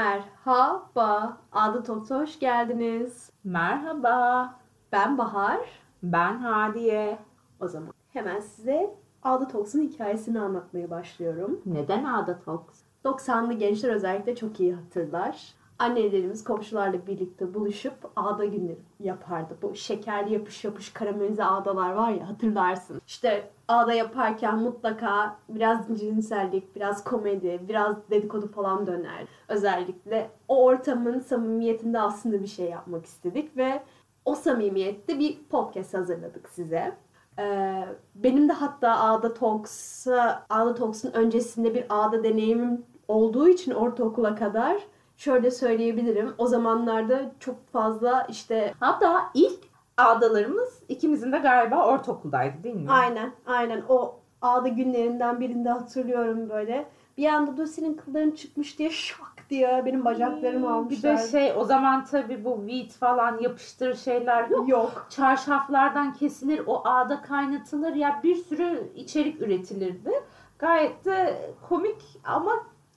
Merhaba. Adı Tok'ta hoş geldiniz. Merhaba. Ben Bahar. Ben Hadiye. O zaman hemen size Adı Toks'un hikayesini anlatmaya başlıyorum. Neden Ağda Talks? 90'lı gençler özellikle çok iyi hatırlar. Annelerimiz komşularla birlikte buluşup ağda günleri yapardı. Bu şekerli yapış yapış karamelize ağdalar var ya hatırlarsın. İşte ağda yaparken mutlaka biraz cinsellik, biraz komedi, biraz dedikodu falan döner. Özellikle o ortamın samimiyetinde aslında bir şey yapmak istedik ve o samimiyette bir podcast hazırladık size. Ee, benim de hatta Ağda Talks'a, Ağda Talks'ın öncesinde bir Ağda deneyimim olduğu için ortaokula kadar şöyle söyleyebilirim. O zamanlarda çok fazla işte Hatta ilk ağdalarımız ikimizin de galiba ortaokuldaydı değil mi? aynen aynen o Ağda günlerinden birinde hatırlıyorum böyle. Bir anda dur senin kılların çıkmış diye şak diye benim bacaklarımı Hmm, almışlar. Bir de şey o zaman tabii bu wheat falan yapıştır şeyler yok. Yok. Çarşaflardan kesilir, o ağda kaynatılır ya bir sürü içerik üretilirdi. Gayet de komik ama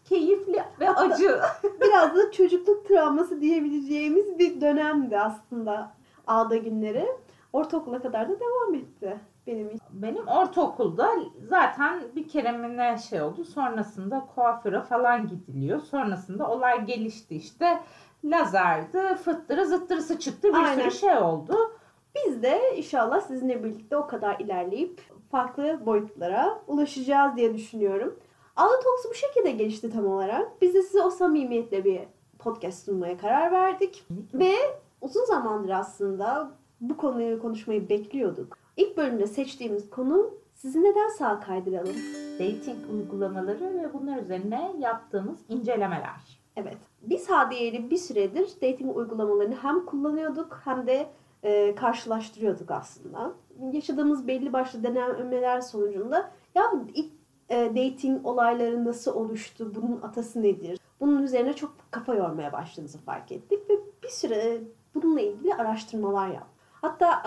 keyifli ve acı. Biraz da çocukluk travması diyebileceğimiz bir dönemdi aslında Ağda günleri. Ortaokula kadar da devam etti benim için. Benim ortaokulda zaten bir kere mi ne şey oldu. Sonrasında kuaföre falan gidiliyor. Sonrasında olay gelişti işte. Lazerdi, fıttırı zıttırısı çıktı. Bir Aynen. sürü şey oldu. Biz de inşallah sizinle birlikte o kadar ilerleyip farklı boyutlara ulaşacağız diye düşünüyorum. Talks bu şekilde gelişti tam olarak. Biz de size o samimiyetle bir podcast sunmaya karar verdik. Ve uzun zamandır aslında bu konuyu konuşmayı bekliyorduk. İlk bölümde seçtiğimiz konu sizi neden sağa kaydıralım? Dating uygulamaları ve bunlar üzerine yaptığımız incelemeler. Evet. Biz Hadiye ile bir süredir dating uygulamalarını hem kullanıyorduk hem de e, karşılaştırıyorduk aslında. Yaşadığımız belli başlı denemeler sonucunda ya ilk dating olayları nasıl oluştu, bunun atası nedir? Bunun üzerine çok kafa yormaya başladığımızı fark ettik ve bir süre bununla ilgili araştırmalar yaptık. Hatta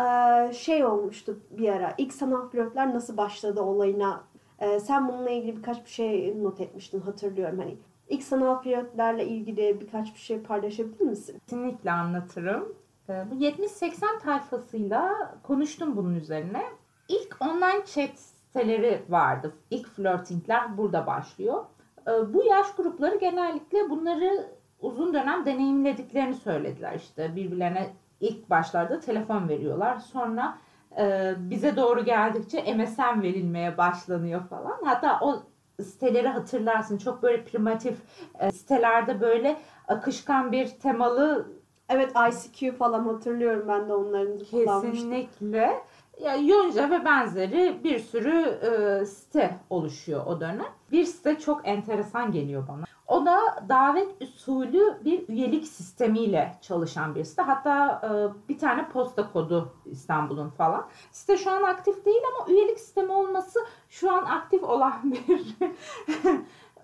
e, şey olmuştu bir ara ilk sanal flörtler nasıl başladı olayına e, sen bununla ilgili birkaç bir şey not etmiştin hatırlıyorum. Hani ilk sanal flörtlerle ilgili birkaç bir şey paylaşabilir misin? Kesinlikle anlatırım. Bu 70-80 tayfasıyla konuştum bunun üzerine. İlk online chat siteleri vardı. İlk flirtingler burada başlıyor. Ee, Bu yaş grupları genellikle bunları uzun dönem deneyimlediklerini söylediler. İşte birbirlerine ilk başlarda telefon veriyorlar. Sonra e, bize doğru geldikçe MSN verilmeye başlanıyor falan. Hatta o siteleri hatırlarsın. Çok böyle primitif e, sitelerde böyle akışkan bir temalı Evet ICQ falan hatırlıyorum ben de onların kesinlikle ya Yonca ve benzeri bir sürü e, site oluşuyor o dönem. Bir site çok enteresan geliyor bana. O da davet usulü bir üyelik sistemiyle çalışan bir site. Hatta e, bir tane posta kodu İstanbul'un falan. Site şu an aktif değil ama üyelik sistemi olması şu an aktif olan bir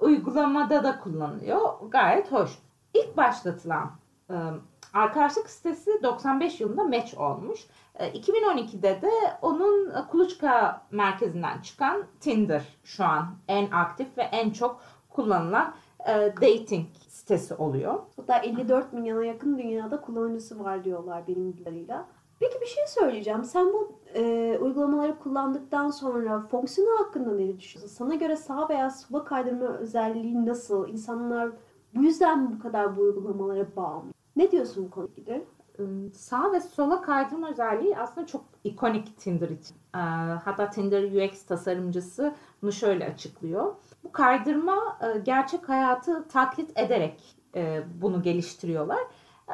uygulamada da kullanılıyor. Gayet hoş. İlk başlatılan e, arkadaşlık sitesi 95 yılında Match olmuş. E, 2012'de de onun e, kuluçka merkezinden çıkan Tinder şu an en aktif ve en çok kullanılan e, dating sitesi oluyor. Hatta 54 milyona yakın dünyada kullanıcısı var diyorlar benim bilgilerimle. Peki bir şey söyleyeceğim. Sen bu e, uygulamaları kullandıktan sonra fonksiyonu hakkında ne düşünüyorsun? Sana göre sağ veya sola kaydırma özelliği nasıl? İnsanlar bu yüzden bu kadar bu uygulamalara bağımlı? Ne diyorsun bu konuda ilgili? Sağ ve sola kaydırma özelliği aslında çok ikonik Tinder için. Ee, Hatta Tinder UX tasarımcısı bunu şöyle açıklıyor. Bu kaydırma e, gerçek hayatı taklit ederek e, bunu geliştiriyorlar.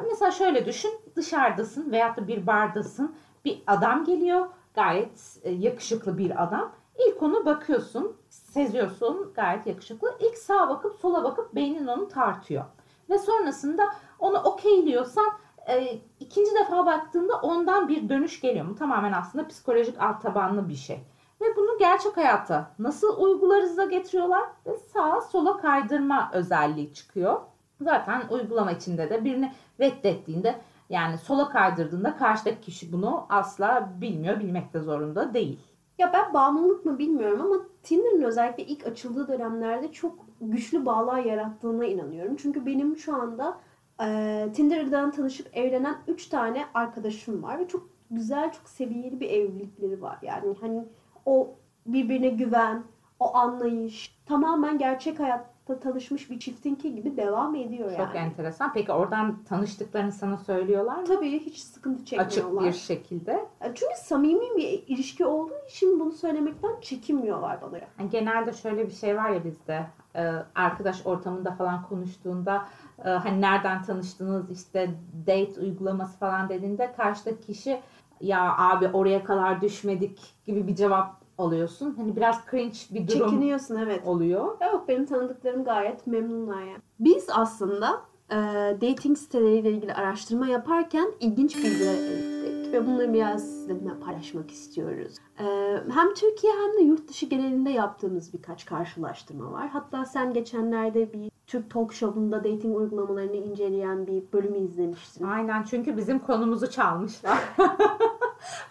Mesela şöyle düşün, dışarıdasın veyahut da bir bardasın, bir adam geliyor, gayet e, yakışıklı bir adam. İlk ona bakıyorsun, seziyorsun, gayet yakışıklı. İlk sağa bakıp sola bakıp beynin onu tartıyor. Ve sonrasında onu okeyliyorsan e, ikinci defa baktığında ondan bir dönüş geliyor. Bu tamamen aslında psikolojik alt tabanlı bir şey. Ve bunu gerçek hayata nasıl uygularız da getiriyorlar ve sağa sola kaydırma özelliği çıkıyor. Zaten uygulama içinde de birini reddettiğinde yani sola kaydırdığında karşıdaki kişi bunu asla bilmiyor, bilmek de zorunda değil. Ya ben bağımlılık mı bilmiyorum ama Tinder'ın özellikle ilk açıldığı dönemlerde çok güçlü bağlar yarattığına inanıyorum. Çünkü benim şu anda e, Tinder'dan tanışıp evlenen 3 tane arkadaşım var ve çok güzel, çok seviyeli bir evlilikleri var. Yani hani o birbirine güven, o anlayış tamamen gerçek hayatta tanışmış bir çiftinki gibi devam ediyor Çok yani. enteresan. Peki oradan tanıştıklarını sana söylüyorlar mı? Tabii hiç sıkıntı çekmiyorlar. Açık bir şekilde. Yani Çünkü samimi bir ilişki olduğu için bunu söylemekten çekinmiyorlar bana. Yani genelde şöyle bir şey var ya bizde e, arkadaş ortamında falan konuştuğunda e, hani nereden tanıştınız işte date uygulaması falan dediğinde karşıdaki kişi ya abi oraya kadar düşmedik gibi bir cevap alıyorsun. Hani biraz cringe bir durum Çekiniyorsun evet. oluyor. Yok benim tanıdıklarım gayet memnunlar yani. Biz aslında e, dating siteleriyle ilgili araştırma yaparken ilginç bilgiler ve bunları biraz sizinle paylaşmak istiyoruz. E, hem Türkiye hem de yurt dışı genelinde yaptığımız birkaç karşılaştırma var. Hatta sen geçenlerde bir Türk talk show'unda dating uygulamalarını inceleyen bir bölümü izlemiştin. Aynen çünkü bizim konumuzu çalmışlar.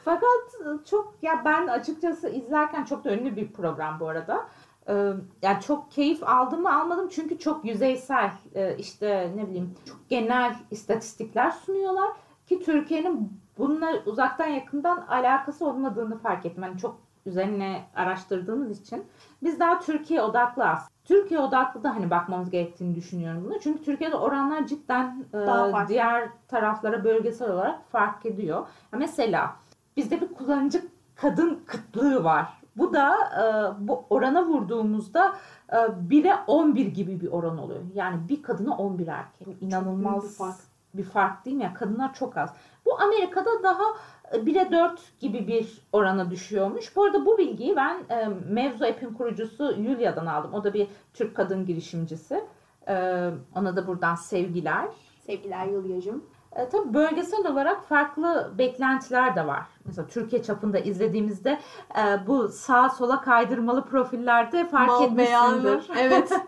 Fakat e, çok ya ben açıkçası izlerken çok da ünlü bir program bu arada. Ee, Yani çok keyif aldım mı almadım çünkü çok yüzeysel e, işte ne bileyim çok genel istatistikler sunuyorlar ki Türkiye'nin bununla uzaktan yakından alakası olmadığını fark ettim. Yani çok üzerine araştırdığımız için biz daha Türkiye odaklı aslında. Türkiye odaklı da hani bakmamız gerektiğini düşünüyorum bunu. Çünkü Türkiye'de oranlar cidden e, diğer taraflara bölgesel olarak fark ediyor. Mesela bizde bir kullanıcı kadın kıtlığı var. Bu da e, bu orana vurduğumuzda e, 1'e 11 gibi bir oran oluyor. Yani bir kadına 11 erkek. İnanılmaz büyük bir fark. Bir fark değil mi? Yani kadınlar çok az. Bu Amerika'da daha e, 1'e 4 gibi bir orana düşüyormuş. Bu arada bu bilgiyi ben e, Mevzu App'in kurucusu Yulia'dan aldım. O da bir Türk kadın girişimcisi. E, ona da buradan sevgiler. Sevgiler Yulya'cığım. E, tabii bölgesel olarak farklı beklentiler de var. Mesela Türkiye çapında izlediğimizde e, bu sağa sola kaydırmalı profillerde fark Mal etmişsindir. Evet.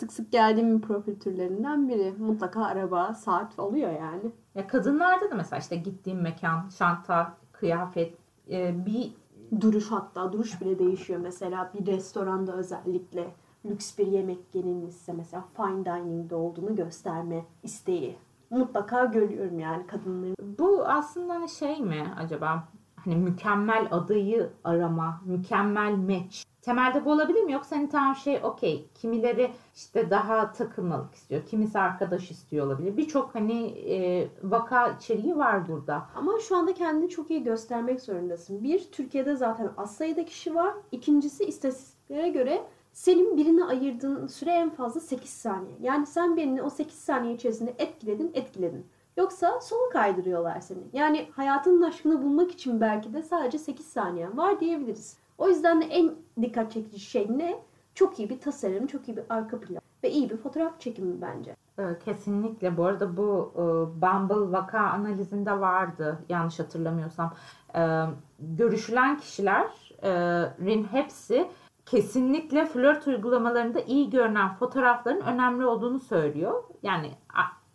sık sık geldiğim bir profil türlerinden biri. Mutlaka araba, saat oluyor yani. Ya kadınlarda da mesela işte gittiğim mekan, şanta, kıyafet, e, bir Duruş hatta duruş bile değişiyor. Mesela bir restoranda özellikle lüks bir yemek yenilmişse mesela fine dining'de olduğunu gösterme isteği. Mutlaka görüyorum yani kadınların. bu aslında hani şey mi acaba? Hani mükemmel adayı arama, mükemmel match. Temelde bu olabilir mi? Yoksa hani tamam şey okey. Kimileri işte daha takılmalık istiyor. Kimisi arkadaş istiyor olabilir. Birçok hani e, vaka içeriği var burada. Ama şu anda kendini çok iyi göstermek zorundasın. Bir, Türkiye'de zaten az sayıda kişi var. İkincisi istatistiklere göre senin birine ayırdığın süre en fazla 8 saniye. Yani sen birini o 8 saniye içerisinde etkiledin, etkiledin. Yoksa sola kaydırıyorlar seni. Yani hayatının aşkını bulmak için belki de sadece 8 saniyen var diyebiliriz. O yüzden de en dikkat çekici şey ne? Çok iyi bir tasarım, çok iyi bir arka plan ve iyi bir fotoğraf çekimi bence. E, Kesinlikle. Bu arada bu e, Bumble vaka analizinde vardı yanlış hatırlamıyorsam. E, Görüşülen kişilerin hepsi kesinlikle flört uygulamalarında iyi görünen fotoğrafların önemli olduğunu söylüyor. Yani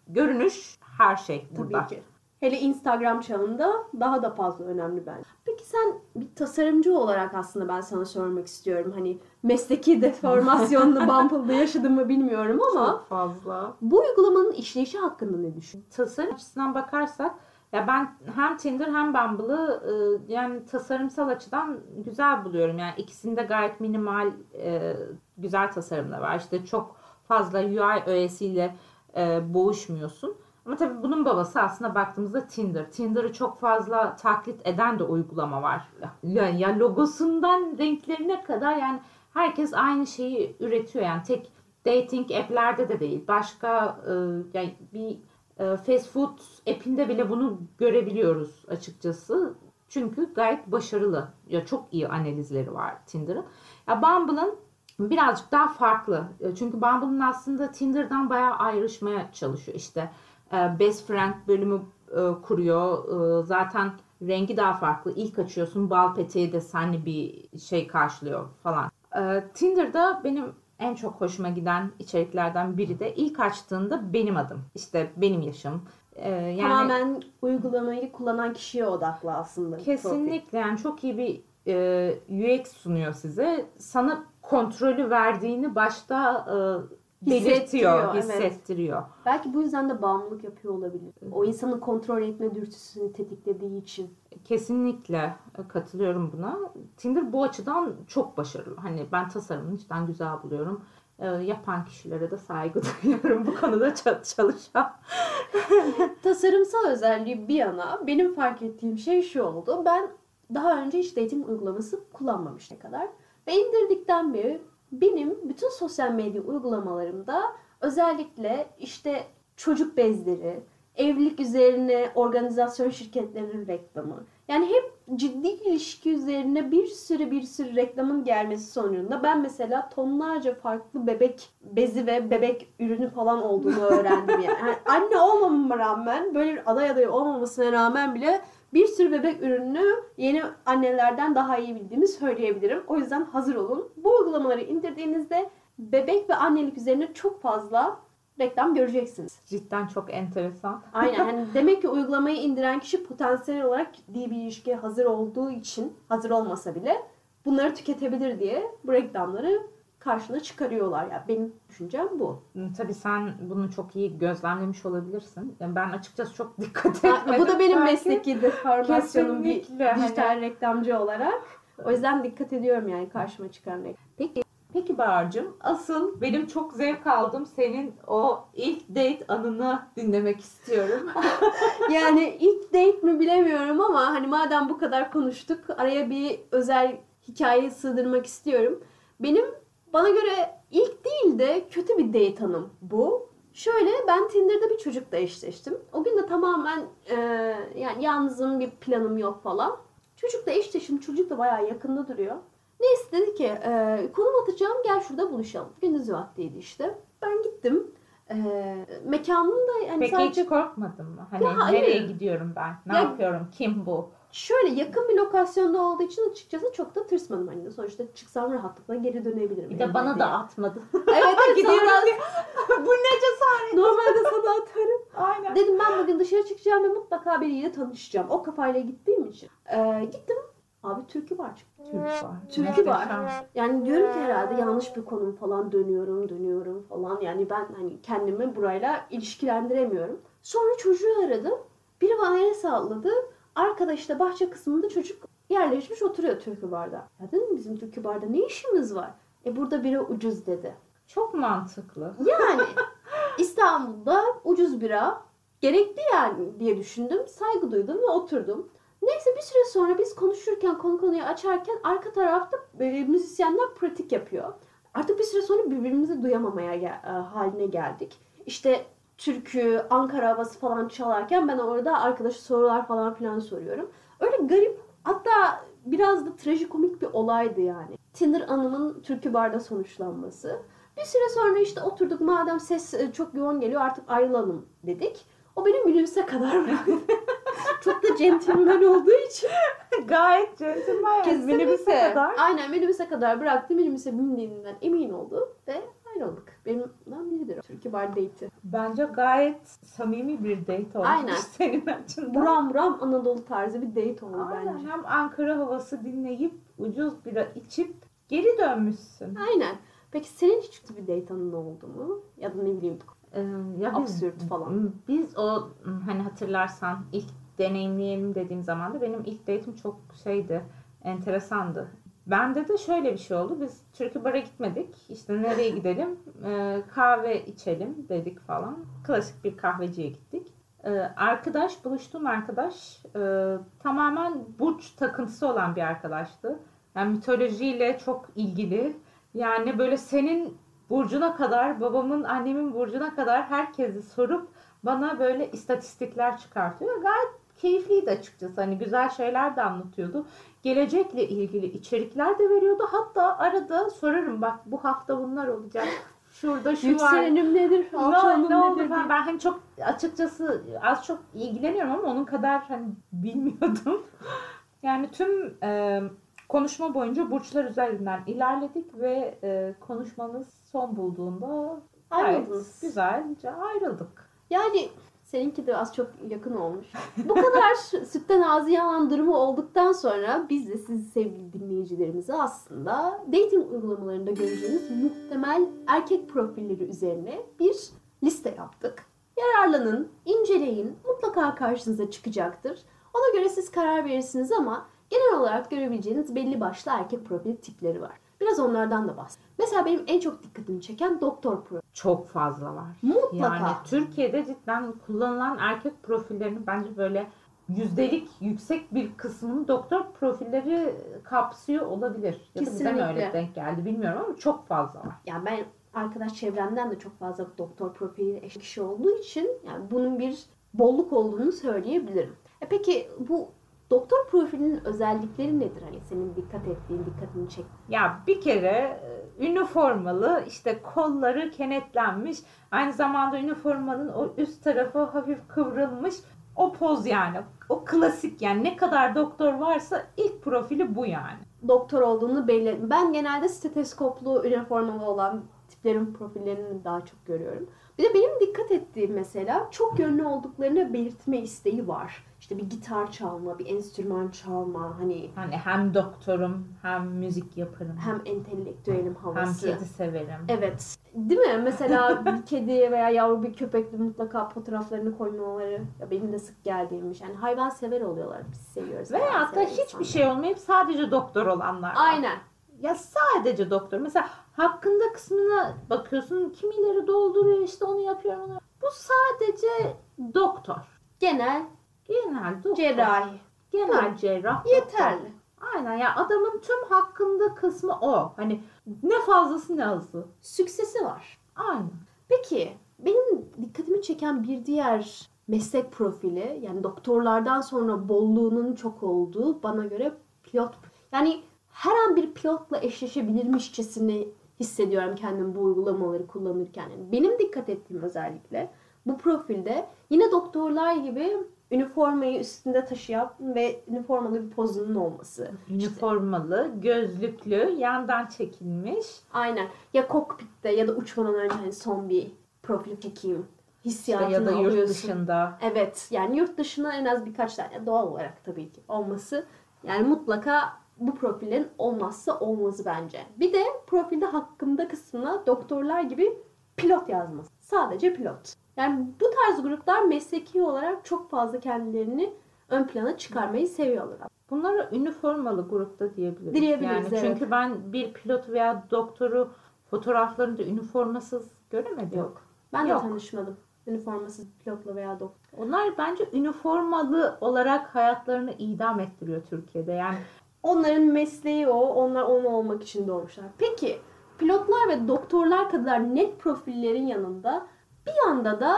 görünüş her şey burada. Tabii ki. Hele Instagram çağında daha da fazla önemli bence. Peki sen bir tasarımcı olarak aslında ben sana sormak istiyorum. Hani mesleki deformasyonunu Bumble'da yaşadın mı bilmiyorum ama Çok fazla. bu uygulamanın işleyişi hakkında ne düşünüyorsun? tasarım açısından bakarsak ya ben hem Tinder hem Bumble'ı e, yani tasarımsal açıdan güzel buluyorum. Yani ikisinde gayet minimal e, güzel tasarımlar var. İşte çok fazla UI öğesiyle e, boğuşmuyorsun. Ama tabii bunun babası aslında baktığımızda Tinder. Tinder'ı çok fazla taklit eden de uygulama var. Ya, ya logosundan renklerine kadar yani herkes aynı şeyi üretiyor. Yani tek dating app'lerde de değil. Başka e, yani bir e, fast food app'inde bile bunu görebiliyoruz açıkçası. Çünkü gayet başarılı. Ya çok iyi analizleri var Tinder'ın. Ya Bumble'ın birazcık daha farklı. E, Çünkü Bumble'ın aslında Tinder'dan bayağı ayrışmaya çalışıyor. İşte best friend bölümü e, kuruyor. E, Zaten rengi daha farklı. İlk açıyorsun bal peteği desenli bir şey karşılıyor falan. E, Tinder'da benim en çok hoşuma giden içeriklerden biri de ilk açtığında benim adım. İşte benim yaşım. E, yani Tamamen uygulamayı kullanan kişiye odaklı aslında. profil. Kesinlikle yani çok iyi bir e, UX sunuyor size. Sana kontrolü verdiğini başta e, belirtiyor, Hissettiriyor, evet. hissettiriyor. Belki bu yüzden de bağımlılık yapıyor olabilir. O insanın kontrol etme dürtüsünü tetiklediği için. Kesinlikle katılıyorum buna. Tinder bu açıdan çok başarılı. Hani ben tasarımını cidden güzel buluyorum. E, yapan kişilere de saygı duyuyorum bu konuda ça- çalışan. Tasarımsal özelliği bir yana benim fark ettiğim şey şu oldu. Ben daha önce hiç dating uygulaması kullanmamıştım kadar. Ve indirdikten beri benim bütün sosyal medya uygulamalarımda özellikle işte çocuk bezleri, evlilik üzerine organizasyon şirketlerinin reklamı. Yani hep ciddi ilişki üzerine bir sürü bir sürü reklamın gelmesi sonucunda ben mesela tonlarca farklı bebek bezi ve bebek ürünü falan olduğunu öğrendim yani. yani anne olmamama rağmen böyle bir aday adayı olmamasına rağmen bile bir sürü bebek ürününü yeni annelerden daha iyi bildiğimi söyleyebilirim. O yüzden hazır olun. Bu uygulamaları indirdiğinizde bebek ve annelik üzerine çok fazla reklam göreceksiniz. Cidden çok enteresan. Aynen. Hani demek ki uygulamayı indiren kişi potansiyel olarak ciddi bir ilişkiye hazır olduğu için hazır olmasa bile bunları tüketebilir diye bu reklamları karşına çıkarıyorlar. Yani benim düşüncem bu. Tabii sen bunu çok iyi gözlemlemiş olabilirsin. Yani ben açıkçası çok dikkat etmedim. bu da benim Belki mesleki deformasyonum bir. Hani- dijital reklamcı olarak. O yüzden dikkat ediyorum yani karşıma çıkan reklam. Peki Peki Bahar'cığım asıl benim çok zevk aldım senin o ilk date anını dinlemek istiyorum. Yani ilk date mi bilemiyorum ama hani madem bu kadar konuştuk araya bir özel hikaye sığdırmak istiyorum. Bana göre ilk değil de kötü bir date anım bu. Şöyle ben Tinder'da bir çocukla eşleştim. O gün de tamamen e, yani yalnızım bir planım yok falan. Çocukla eşleştim. Çocuk da bayağı yakında duruyor. Neyse dedi ki e, konum atacağım gel şurada buluşalım. Gündüz vaktiydi işte. Ben gittim. E, mekanın da yani Peki sadece hiç korkmadın mı? Hani Ya hayır. nereye gidiyorum ben? Ne Ya- yapıyorum? Kim bu? Şöyle yakın bir lokasyonda olduğu için açıkçası çok da tırsmadım. Hani sonuçta çıksam rahatlıkla geri dönebilirim. Bir de bana diye. da atmadı. Evet Gidiyorum bu ne cesaret? Normalde sana atarım. Aynen. Dedim ben bugün dışarı çıkacağım ve mutlaka biriyle tanışacağım. O kafayla gittiğim için. Ee, gittim. Abi türkü var çıktı. Türk var. Türkü var. Yani diyorum ki herhalde yanlış bir konum falan dönüyorum dönüyorum falan. Yani ben hani kendimi burayla ilişkilendiremiyorum. Sonra çocuğu aradım. Biri bana el salladı. Arkada işte bahçe kısmında çocuk yerleşmiş oturuyor türkü barda. Ya dedim bizim türkü barda ne işimiz var? E burada biri ucuz dedi. Çok mantıklı. Yani İstanbul'da ucuz bira gerekli yani diye düşündüm. Saygı duydum ve oturdum. Neyse bir süre sonra biz konuşurken konu konuyu açarken arka tarafta böyle müzisyenler pratik yapıyor. Artık bir süre sonra birbirimizi duyamamaya e, haline geldik. İşte türkü, Ankara havası falan çalarken ben orada arkadaşı sorular falan filan soruyorum. Öyle garip hatta biraz da trajikomik bir olaydı yani. Tinder anımın türkü barda sonuçlanması. Bir süre sonra işte oturduk madem ses e, çok yoğun geliyor artık ayrılalım dedik. O beni minibüse kadar bıraktı. çok da centilmen olduğu için. Gayet centilmen. yani. Minibüse kadar. Aynen minibüse kadar bıraktı. Minibüse bindiğinden emin oldu ve ayrıldık. Benimden biridir o. Türkü bar date'i. Bence gayet samimi bir date olmuş Aynen. senin açından. Buram buram Anadolu tarzı bir date oldu Aynen. bence. Hem Ankara havası dinleyip ucuz bira içip geri dönmüşsün. Aynen. Peki senin hiç bir date anın oldu mu? Ya da ne bileyim Ee, ya biz- absürt falan. Biz o hani hatırlarsan ilk deneyimleyelim dediğim zaman da benim ilk date'im çok şeydi, enteresandı. Bende de şöyle bir şey oldu. Biz türkü bara gitmedik. İşte nereye gidelim? Ee, kahve içelim dedik falan. Klasik bir kahveciye gittik. Ee, arkadaş, buluştuğum arkadaş e, tamamen burç takıntısı olan bir arkadaştı. Yani mitolojiyle çok ilgili. Yani böyle senin burcuna kadar, babamın, annemin burcuna kadar herkesi sorup bana böyle istatistikler çıkartıyor. Gayet keyifliydi açıkçası. Hani güzel şeyler de anlatıyordu. Gelecekle ilgili içerikler de veriyordu. Hatta arada sorarım bak bu hafta bunlar olacak. Şurada şu var. Yükselenim nedir? Ne, Alçalım ne oldu nedir? ben, ben hani çok açıkçası az çok ilgileniyorum ama onun kadar hani bilmiyordum. Yani tüm e, konuşma boyunca burçlar üzerinden ilerledik ve e, konuşmamız son bulduğunda Ayrıldınız. güzelce ayrıldık. Yani Seninki de az çok yakın olmuş. Bu kadar sütten ağzı yalan durumu olduktan sonra biz de siz sevgili dinleyicilerimize aslında dating uygulamalarında göreceğiniz muhtemel erkek profilleri üzerine bir liste yaptık. Yararlanın, inceleyin, mutlaka karşınıza çıkacaktır. Ona göre siz karar verirsiniz ama genel olarak görebileceğiniz belli başlı erkek profil tipleri var. Biraz onlardan da bahsedeyim. Mesela benim en çok dikkatimi çeken doktor profili. Çok fazla var. Mutlaka. Yani Türkiye'de cidden kullanılan erkek profillerini bence böyle yüzdelik yüksek bir kısmını doktor profilleri kapsıyor olabilir. Ya da Kesinlikle. öyle denk geldi bilmiyorum ama çok fazla var. Yani ben arkadaş çevremden de çok fazla doktor profili eş kişi olduğu için yani bunun bir bolluk olduğunu söyleyebilirim. E peki bu doktor profilinin özellikleri nedir? Hani senin dikkat ettiğin, dikkatini çek. Ya bir kere e, üniformalı işte kolları kenetlenmiş aynı zamanda üniformanın o üst tarafı hafif kıvrılmış o poz yani o klasik yani ne kadar doktor varsa ilk profili bu yani. Doktor olduğunu belli. Ben genelde steteskoplu, üniformalı olan tiplerin profillerini daha çok görüyorum. Bir de benim dikkat ettiğim mesela çok yönlü olduklarını belirtme isteği var. İşte bir gitar çalma, bir enstrüman çalma, hani Hani hem doktorum hem müzik yaparım hem entelektüelim hem havası. kedi severim. Evet. Değil mi? Mesela bir kedi veya yavru bir köpekle mutlaka fotoğraflarını koymaları ya benim de sık geldiğimmiş. Yani hayvan sever oluyorlar. Biz seviyoruz. Veya hatta hiçbir şey olmayıp sadece doktor olanlar var. Aynen. Ya sadece doktor. Mesela hakkında kısmına bakıyorsun. Kimileri dolduruyor işte onu yapıyor onu. Bu sadece doktor. Genel Genel doktor. cerrahi. Genel cerrah. doktor. Yeterli. Aynen ya adamın tüm hakkında kısmı o. Hani ne fazlası ne azı. Süksesi var. Aynen. Peki benim dikkatimi çeken bir diğer meslek profili yani doktorlardan sonra bolluğunun çok olduğu bana göre pilot. Yani her an bir pilotla eşleşebilirmişçesine hissediyorum kendimi bu uygulamaları kullanırken. Yani benim dikkat ettiğim özellikle bu profilde yine doktorlar gibi üniformayı üstünde taşıyan ve üniformalı bir pozunun olması. Üniformalı, gözlüklü, yandan çekilmiş. Aynen. Ya kokpitte ya da uçmadan önce hani son bir profil çekeyim. İşte Hissiyatını ya da yurt alıyorsun. dışında. Evet yani yurt dışına en az birkaç tane doğal olarak tabii ki olması. Yani mutlaka bu profilin olmazsa olmazı bence. Bir de profilde hakkında kısmına doktorlar gibi pilot yazması. Sadece pilot. Yani bu tarz gruplar mesleki olarak çok fazla kendilerini ön plana çıkarmayı seviyorlar. Bunlara üniformalı grupta diyebiliriz. Diyebiliriz, yani evet. Çünkü ben bir pilot veya doktoru fotoğraflarında üniformasız göremedim. Yok. Ben Yok. de tanışmadım. Üniformasız pilotla veya doktor. Onlar bence üniformalı olarak hayatlarını idam ettiriyor Türkiye'de. Yani Onların mesleği o. Onlar onu olmak için doğmuşlar. Peki pilotlar ve doktorlar kadar net profillerin yanında bir yanda da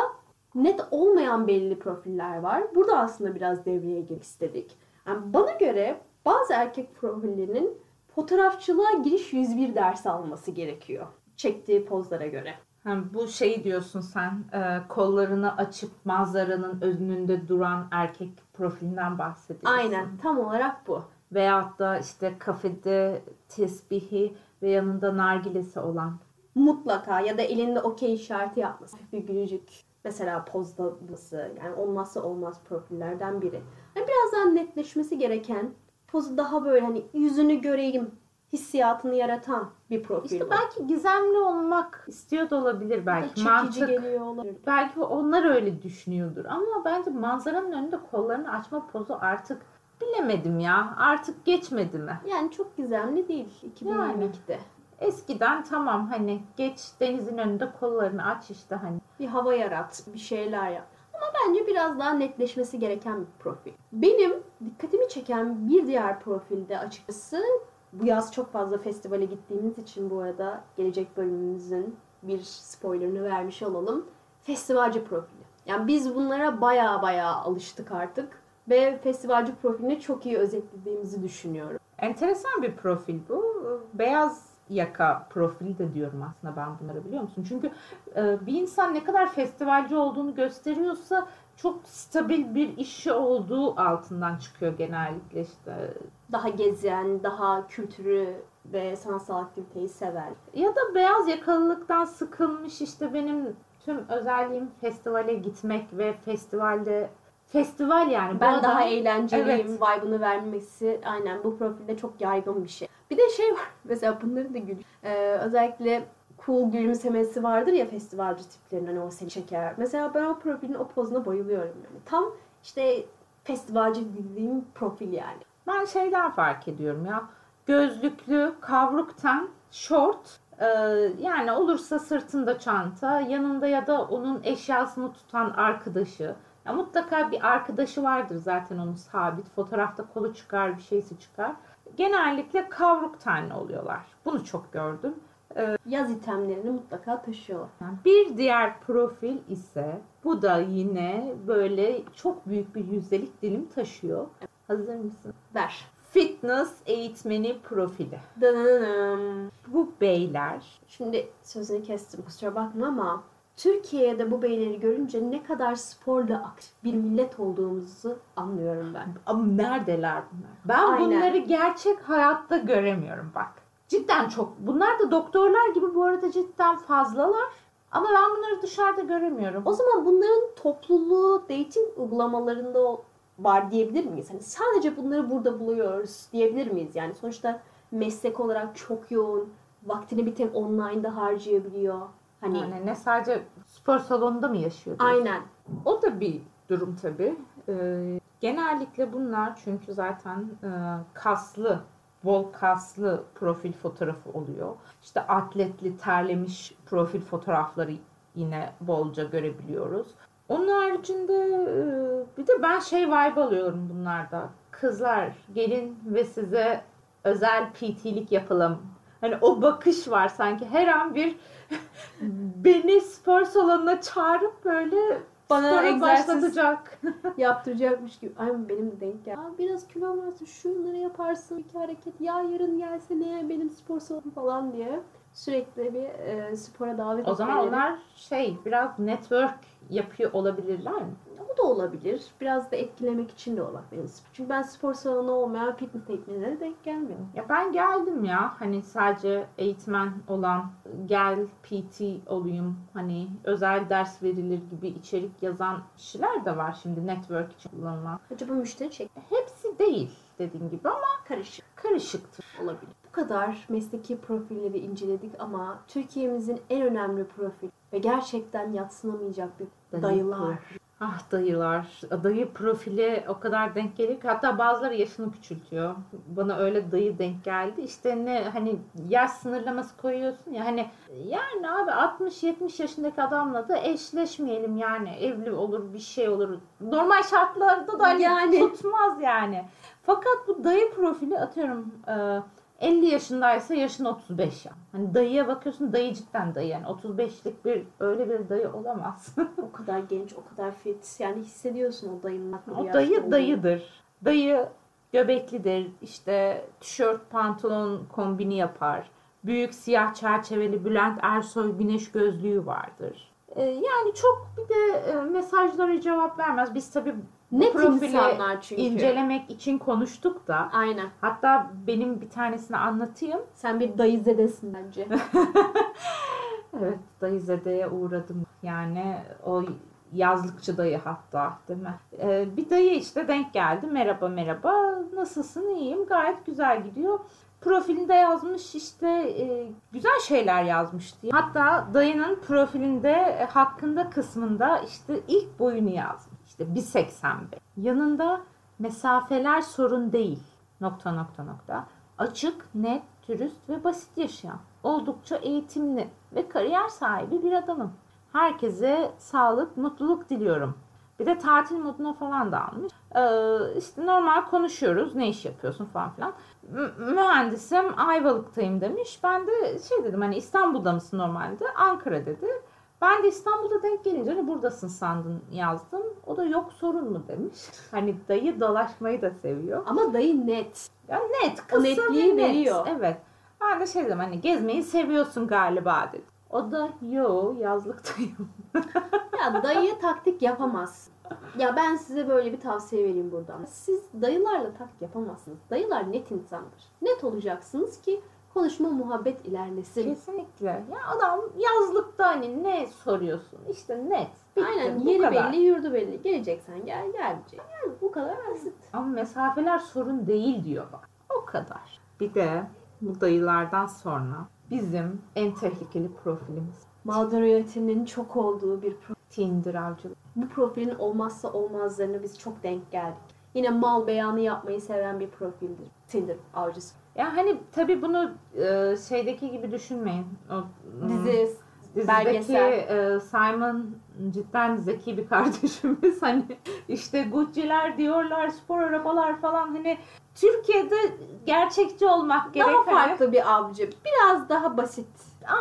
net olmayan belli profiller var. Burada aslında biraz devreye girmek istedik. Yani bana göre bazı erkek profillerinin fotoğrafçılığa giriş 101 dersi alması gerekiyor. Çektiği pozlara göre. ha, bu şey diyorsun sen e, kollarını açıp manzaranın önünde duran erkek profilinden bahsediyorsun. Aynen tam olarak bu. Veyahut da işte kafede tesbihi ve yanında nargilesi olan. mutlaka ya da elinde okey işareti yapması. Bir gülücük mesela pozlaması yani olmazsa olmaz profillerden biri. Hani biraz daha netleşmesi gereken pozu daha böyle hani yüzünü göreyim hissiyatını yaratan bir profil İşte bu. belki gizemli olmak istiyor da olabilir belki. çekici Mantık. geliyor olabilir. Belki onlar öyle düşünüyordur ama bence manzaranın önünde kollarını açma pozu artık bilemedim ya. Artık geçmedi mi? Yani çok gizemli değil 2022'de. Eskiden tamam hani geç denizin önünde kollarını aç işte hani. Bir hava yarat, bir şeyler yap. Ama bence biraz daha netleşmesi gereken bir profil. Benim dikkatimi çeken bir diğer profilde açıkçası bu yaz çok fazla festivale gittiğimiz için bu arada gelecek bölümümüzün bir spoilerını vermiş olalım. Festivalci profili. Yani biz bunlara baya baya alıştık artık ve festivalci profilini çok iyi özetlediğimizi düşünüyorum. Enteresan bir profil bu. Beyaz yaka profili de diyorum aslında ben bunlara biliyor musun? Çünkü e, bir insan ne kadar festivalci olduğunu gösteriyorsa çok stabil bir işi olduğu altından çıkıyor genellikle işte. Daha gezen, daha kültürü ve sanatsal aktiviteyi sever. Ya da beyaz yakalılıktan sıkılmış işte benim tüm özelliğim festivale gitmek ve festivalde festival yani. Ben adam- daha eğlenceliyim, Evet. vibe'ını vermesi aynen bu profilde çok yaygın bir şey. Bir de şey var mesela bunları da gül. Ee, özellikle cool gülümsemesi vardır ya festivalci tiplerin hani o seni çeker. Mesela ben o profilin o pozuna bayılıyorum yani. Tam işte festivalci dediğim profil yani. Ben şeyden fark ediyorum ya. Gözlüklü, kavruk ten, short, e, yani olursa sırtında çanta, yanında ya da onun eşyasını tutan arkadaşı. Ya mutlaka bir arkadaşı vardır zaten onun sabit. Fotoğrafta kolu çıkar, bir şeysi çıkar. Genellikle kavruk tenli oluyorlar. Bunu çok gördüm. Yaz itemlerini mutlaka taşıyorlar. Bir diğer profil ise bu da yine böyle çok büyük bir yüzdelik dilim taşıyor. Hazır mısın? Ver. Fitness eğitmeni profili. Dananam. Bu beyler Şimdi sözünü kestim kusura bakma ama Türkiye'de bu beyleri görünce ne kadar sporla aktif bir millet olduğumuzu anlıyorum ben. ama neredeler bunlar? Ben Aynen. bunları gerçek hayatta göremiyorum bak. Cidden çok. Bunlar da doktorlar gibi bu arada cidden fazlalar. Ama ben bunları dışarıda göremiyorum. O zaman bunların topluluğu dating uygulamalarında var diyebilir miyiz? Hani sadece bunları burada buluyoruz diyebilir miyiz? Yani sonuçta meslek olarak çok yoğun, vaktini bir tek online'da harcayabiliyor. Hani Yani ne sadece spor salonunda mı yaşıyor? diyorsun? aynen. O da bir durum tabii. Ee, genellikle bunlar çünkü zaten e, kaslı, bol kaslı profil fotoğrafı oluyor. İşte atletli, terlemiş profil fotoğrafları yine bolca görebiliyoruz. Onun haricinde e, bir de ben şey vibe alıyorum bunlarda. Kızlar gelin ve size özel PT'lik yapalım. Hani o bakış var sanki her an bir beni spor salonuna çağırıp böyle Bana spora egzersiz- başlatacak. yaptıracakmış gibi. Ay benim de denk gel. Aa, biraz kilo varsa şunları yaparsın. iki hareket. Ya yarın gelsene benim spor salonum falan diye. Sürekli bir e, spora davet O zaman etmeleri. onlar şey biraz network yapıyor olabilirler mi? O da olabilir. Biraz da etkilemek için de olabilir. Çünkü ben spor salonu olmayan fitness eğitmenlere denk gelmiyorum. Ya ben geldim ya hani sadece eğitmen olan gel PT olayım hani özel ders verilir gibi içerik yazan kişiler de var şimdi network için kullanılan. Acaba müşteri çek Hepsi değil dediğim gibi ama karışık karışıktır. olabilir. Bu kadar mesleki profilleri inceledik ama Türkiye'mizin en önemli profil ve gerçekten yatsınamayacak bir Dayı dayılar. Ah dayılar. Dayı profili o kadar denk geliyor ki hatta bazıları yaşını küçültüyor. Bana öyle dayı denk geldi. İşte ne hani yaş sınırlaması koyuyorsun ya hani yani abi 60-70 yaşındaki adamla da eşleşmeyelim yani evli olur bir şey olur. Normal şartlarda da hani Yani. tutmaz yani. Fakat bu dayı profili atıyorum e, 50 yaşındaysa yaşın 35 ya. Hani dayıya bakıyorsun dayı cidden dayı yani 35'lik bir öyle bir dayı olamaz. O kadar genç, o kadar fit. Yani hissediyorsun o dayının haklı bir O dayı olduğunu. dayıdır. Dayı göbeklidir. İşte tişört, pantolon kombini yapar. Büyük siyah çerçeveli Bülent Ersoy güneş gözlüğü vardır. Ee, yani çok bir de e, mesajlara cevap vermez. Biz tabii Net profili çünkü. incelemek için konuştuk da. Aynen. Hatta benim bir tanesini anlatayım. Sen bir dayı zedesin bence. Evet dayızedeye uğradım. Yani o yazlıkçı dayı hatta değil mi? Ee, bir dayı işte denk geldi. Merhaba merhaba nasılsın iyiyim gayet güzel gidiyor. Profilinde yazmış işte e, güzel şeyler yazmış diye. Hatta dayının profilinde e, hakkında kısmında işte ilk boyunu yazmış. İşte 1.85. Yanında mesafeler sorun değil. Nokta nokta nokta. Açık, net, dürüst ve basit yaşayan. Oldukça eğitimli ve kariyer sahibi bir adamım. Herkese sağlık, mutluluk diliyorum. Bir de tatil moduna falan da almış. Ee, işte normal konuşuyoruz. Ne iş yapıyorsun falan filan. M- mühendisim Ayvalık'tayım demiş. Ben de şey dedim hani İstanbul'da mısın normalde? Ankara dedi. Ben de İstanbul'da denk gelince hani buradasın sandın yazdım. O da yok sorun mu demiş. Hani dayı dolaşmayı da seviyor. Ama dayı net. Ya net, O netliği net. veriyor. Evet. Ben de şey dedim hani gezmeyi seviyorsun galiba dedi. O da yo yazlıktayım. Ya dayı taktik yapamaz. Ya ben size böyle bir tavsiye vereyim buradan. Siz dayılarla taktik yapamazsınız. Dayılar net insandır. Net olacaksınız ki Konuşma muhabbet ilerlesin. Kesinlikle. Ya adam yazlıkta hani ne soruyorsun? İşte net. Bitti. Aynen bu yeri kadar. belli yurdu belli. Geleceksen gel gelmeyecek. Yani bu kadar basit. Ama mesafeler sorun değil diyor bak. O kadar. Bir de bu dayılardan sonra bizim en tehlikeli profilimiz. Mağduriyetinin çok olduğu bir profil. Tinder avcılık. Bu profilin olmazsa olmazlarını biz çok denk geldik. Yine mal beyanı yapmayı seven bir profildir. Tinder avcısı. Ya hani tabii bunu e, şeydeki gibi düşünmeyin. O, hmm, Dizi, Dizideki belgesel. e, Simon cidden zeki bir kardeşimiz. Hani işte Gucci'ler diyorlar, spor arabalar falan. Hani Türkiye'de gerçekçi olmak gerek. Daha hani. farklı bir avcı. Biraz daha basit.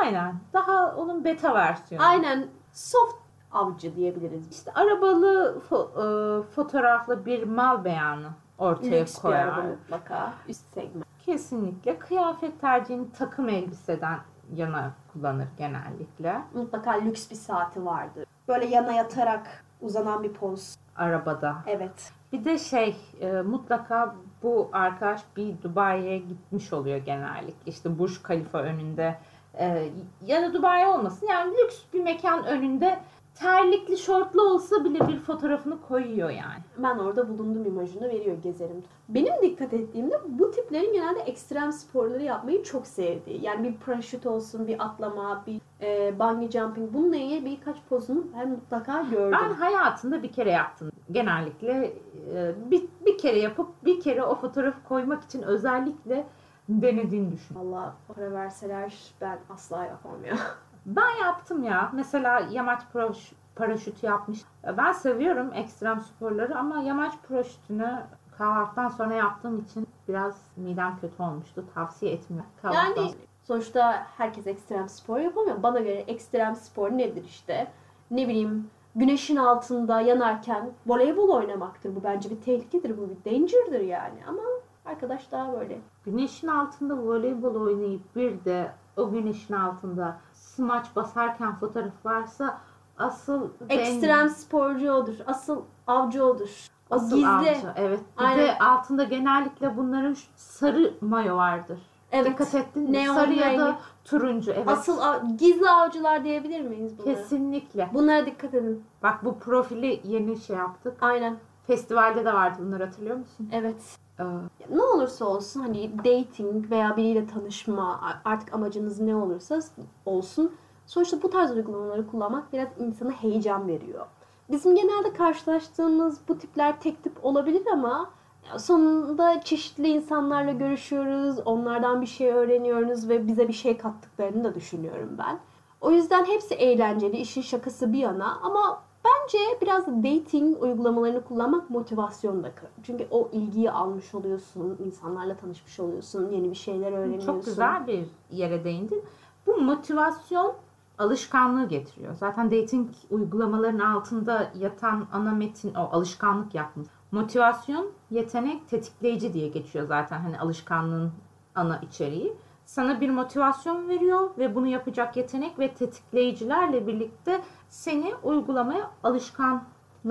Aynen. Daha onun beta versiyonu. Aynen soft avcı diyebiliriz. İşte arabalı fo- e, fotoğraflı bir mal beyanı ortaya Lüks bir koyar. araba mutlaka. Üst segment. Kesinlikle. Kıyafet tercihini takım elbiseden yana kullanır genellikle. Mutlaka lüks bir saati vardır. Böyle yana yatarak uzanan bir poz. Arabada. Evet. Bir de şey e, mutlaka bu arkadaş bir Dubai'ye gitmiş oluyor genellikle. İşte Burj Khalifa önünde e, ya da Dubai olmasın yani lüks bir mekan önünde terlikli şortlu olsa bile bir fotoğrafını koyuyor yani. Ben orada bulundum imajını veriyor gezerim. Benim dikkat ettiğimde bu tiplerin genelde ekstrem sporları yapmayı çok sevdiği. Yani bir paraşüt olsun, bir atlama, bir e, bungee jumping. Bununla ilgili birkaç pozunu ben mutlaka gördüm. Ben hayatında bir kere yaptım. Genellikle e, bir, bir kere yapıp bir kere o fotoğrafı koymak için özellikle denediğini düşün. Valla para verseler ben asla yapamam ya. Ben yaptım ya. Mesela yamaç paraş- paraşütü yapmış. Ben seviyorum ekstrem sporları ama yamaç paraşütünü kahvaltıdan sonra yaptığım için biraz midem kötü olmuştu. Tavsiye etmiyorum. Kahvaltıdan Yani sonuçta herkes ekstrem spor yapamıyor. Bana göre ekstrem spor nedir işte? Ne bileyim güneşin altında yanarken voleybol oynamaktır. Bu bence bir tehlikedir. Bu bir danger'dır yani. Ama arkadaş daha böyle. Güneşin altında voleybol oynayıp bir de o güneşin altında smaç basarken fotoğraf varsa asıl Ekstrem sporcu odur. Asıl avcı odur. O asıl gizli. avcı. Evet. Bir Aynen. de altında genellikle bunların sarı mayo vardır. Evet. Dikkat ettin mi? Sarı ya da turuncu. Evet. Asıl av- gizli avcılar diyebilir miyiz bunlara? Kesinlikle. Bunlara dikkat edin. Bak bu profili yeni şey yaptık. Aynen. Festivalde de vardı bunlar hatırlıyor musun? Evet. Ee, Ne olursa olsun hani dating veya biriyle tanışma artık amacınız ne olursa olsun sonuçta bu tarz uygulamaları kullanmak biraz insana heyecan veriyor. Bizim genelde karşılaştığımız bu tipler tek tip olabilir ama sonunda çeşitli insanlarla görüşüyoruz, onlardan bir şey öğreniyoruz ve bize bir şey kattıklarını da düşünüyorum ben. O yüzden hepsi eğlenceli, işin şakası bir yana ama bence biraz da dating uygulamalarını kullanmak motivasyon da. Çünkü o ilgiyi almış oluyorsun, insanlarla tanışmış oluyorsun, yeni bir şeyler öğreniyorsun. Çok güzel bir yere değindin. Bu motivasyon alışkanlığı getiriyor. Zaten dating uygulamaların altında yatan ana metin o alışkanlık yapmış. Motivasyon, yetenek, tetikleyici diye geçiyor zaten hani alışkanlığın ana içeriği. Sana bir motivasyon veriyor ve bunu yapacak yetenek ve tetikleyicilerle birlikte seni uygulamaya alışkanlık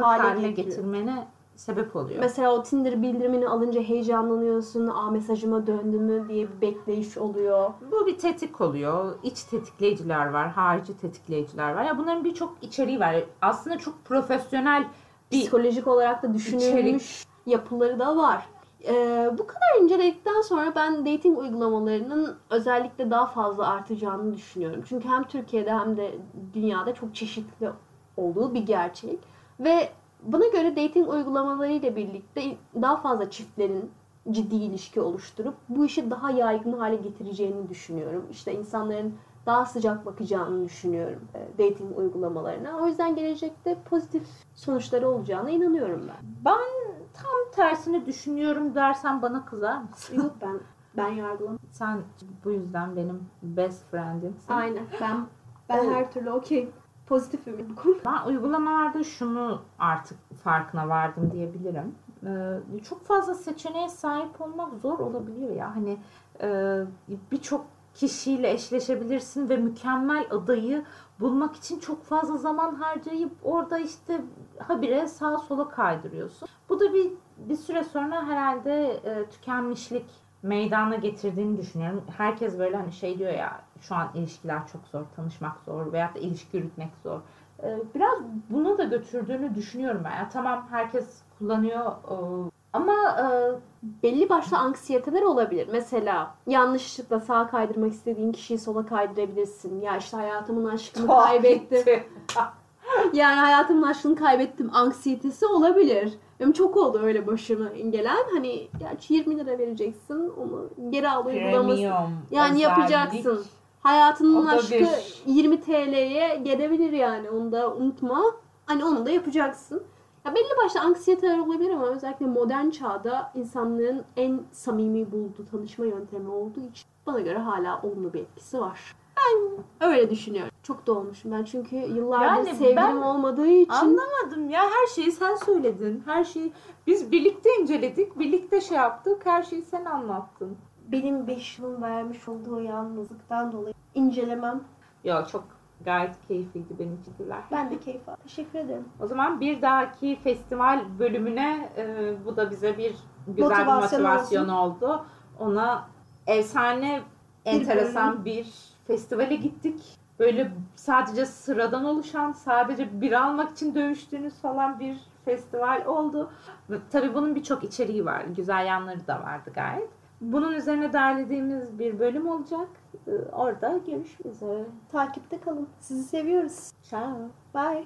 Hale haline getiriyor. getirmene sebep oluyor. Mesela o Tinder bildirimini alınca heyecanlanıyorsun. Aa mesajıma döndü mü diye bir bekleyiş oluyor. Bu bir tetik oluyor. İç tetikleyiciler var, harici tetikleyiciler var. Ya bunların birçok içeriği var. Aslında çok profesyonel bir Psikolojik olarak da düşünülmüş yapıları da var. Ee, bu kadar inceledikten sonra ben dating uygulamalarının özellikle daha fazla artacağını düşünüyorum. Çünkü hem Türkiye'de hem de dünyada çok çeşitli olduğu bir gerçek. Ve bana göre dating uygulamalarıyla birlikte daha fazla çiftlerin ciddi ilişki oluşturup bu işi daha yaygın hale getireceğini düşünüyorum. İşte insanların daha sıcak bakacağını düşünüyorum e, dating uygulamalarına. O yüzden gelecekte pozitif sonuçları olacağına inanıyorum ben. Ben tam tersini düşünüyorum dersen bana kızar mısın? Yok ben ben yargılamam. Sen bu yüzden benim best friendimsin. Aynen. Ben ben her türlü okey. Pozitifim bu konuda. Ben uygulamalarda şunu artık farkına vardım diyebilirim. Ee, çok fazla seçeneğe sahip olmak zor olabiliyor ya. Hani e, birçok kişiyle eşleşebilirsin ve mükemmel adayı bulmak için çok fazla zaman harcayıp orada işte habire sağa sola kaydırıyorsun. Bu da bir bir süre sonra herhalde e, tükenmişlik meydana getirdiğini düşünüyorum. Herkes böyle hani şey diyor ya şu an ilişkiler çok zor, tanışmak zor veyahut da ilişki yürütmek zor. Ee, Biraz buna da götürdüğünü düşünüyorum ben. Ya tamam herkes kullanıyor e, ama e, belli başlı anksiyeteler olabilir. Mesela yanlışlıkla sağa kaydırmak istediğin kişiyi sola kaydırabilirsin. Ya işte hayatımın aşkını kaybettim. Yani hayatımın aşkını kaybettim anksiyetesi olabilir. Benim çok oldu öyle başıma gelen. Hani gerçi 20 lira vereceksin onu geri al uygulaması. Yani özellik. yapacaksın. Hayatının aşkı bir- 20 TL'ye gelebilir yani. Onu da unutma. Hani onu da yapacaksın. Ya belli başlı anksiyeteler olabilir ama özellikle modern çağda insanların en samimi bulduğu tanışma yöntemi olduğu için bana göre hala olumlu bir etkisi var. Ben öyle düşünüyorum. Çok dolmuşum ben çünkü yıllardır Yani sevgilim olmadığı için Anlamadım ya her şeyi sen söyledin. Her şeyi biz birlikte inceledik, birlikte şey yaptık. Her şeyi sen anlattın. benim 5 yılın vermiş olduğu yalnızlıktan dolayı incelemem. Ya çok gayet keyifliydi benim içindiler. Ben de keyif aldım. Teşekkür ederim. O zaman bir dahaki festival bölümüne e, bu da bize bir güzel Motivasyon bir motivasyon oldu. Ona efsane, enteresan bir festivale gittik. Böyle sadece sıradan oluşan, sadece bir almak için dövüştüğünüz falan bir festival oldu. Tabii bunun birçok içeriği var. Güzel yanları da vardı gayet. Bunun üzerine derlediğimiz bir bölüm olacak. Ee, orada görüşmek üzere. Takipte kalın. Sizi seviyoruz. Ciao. Bye.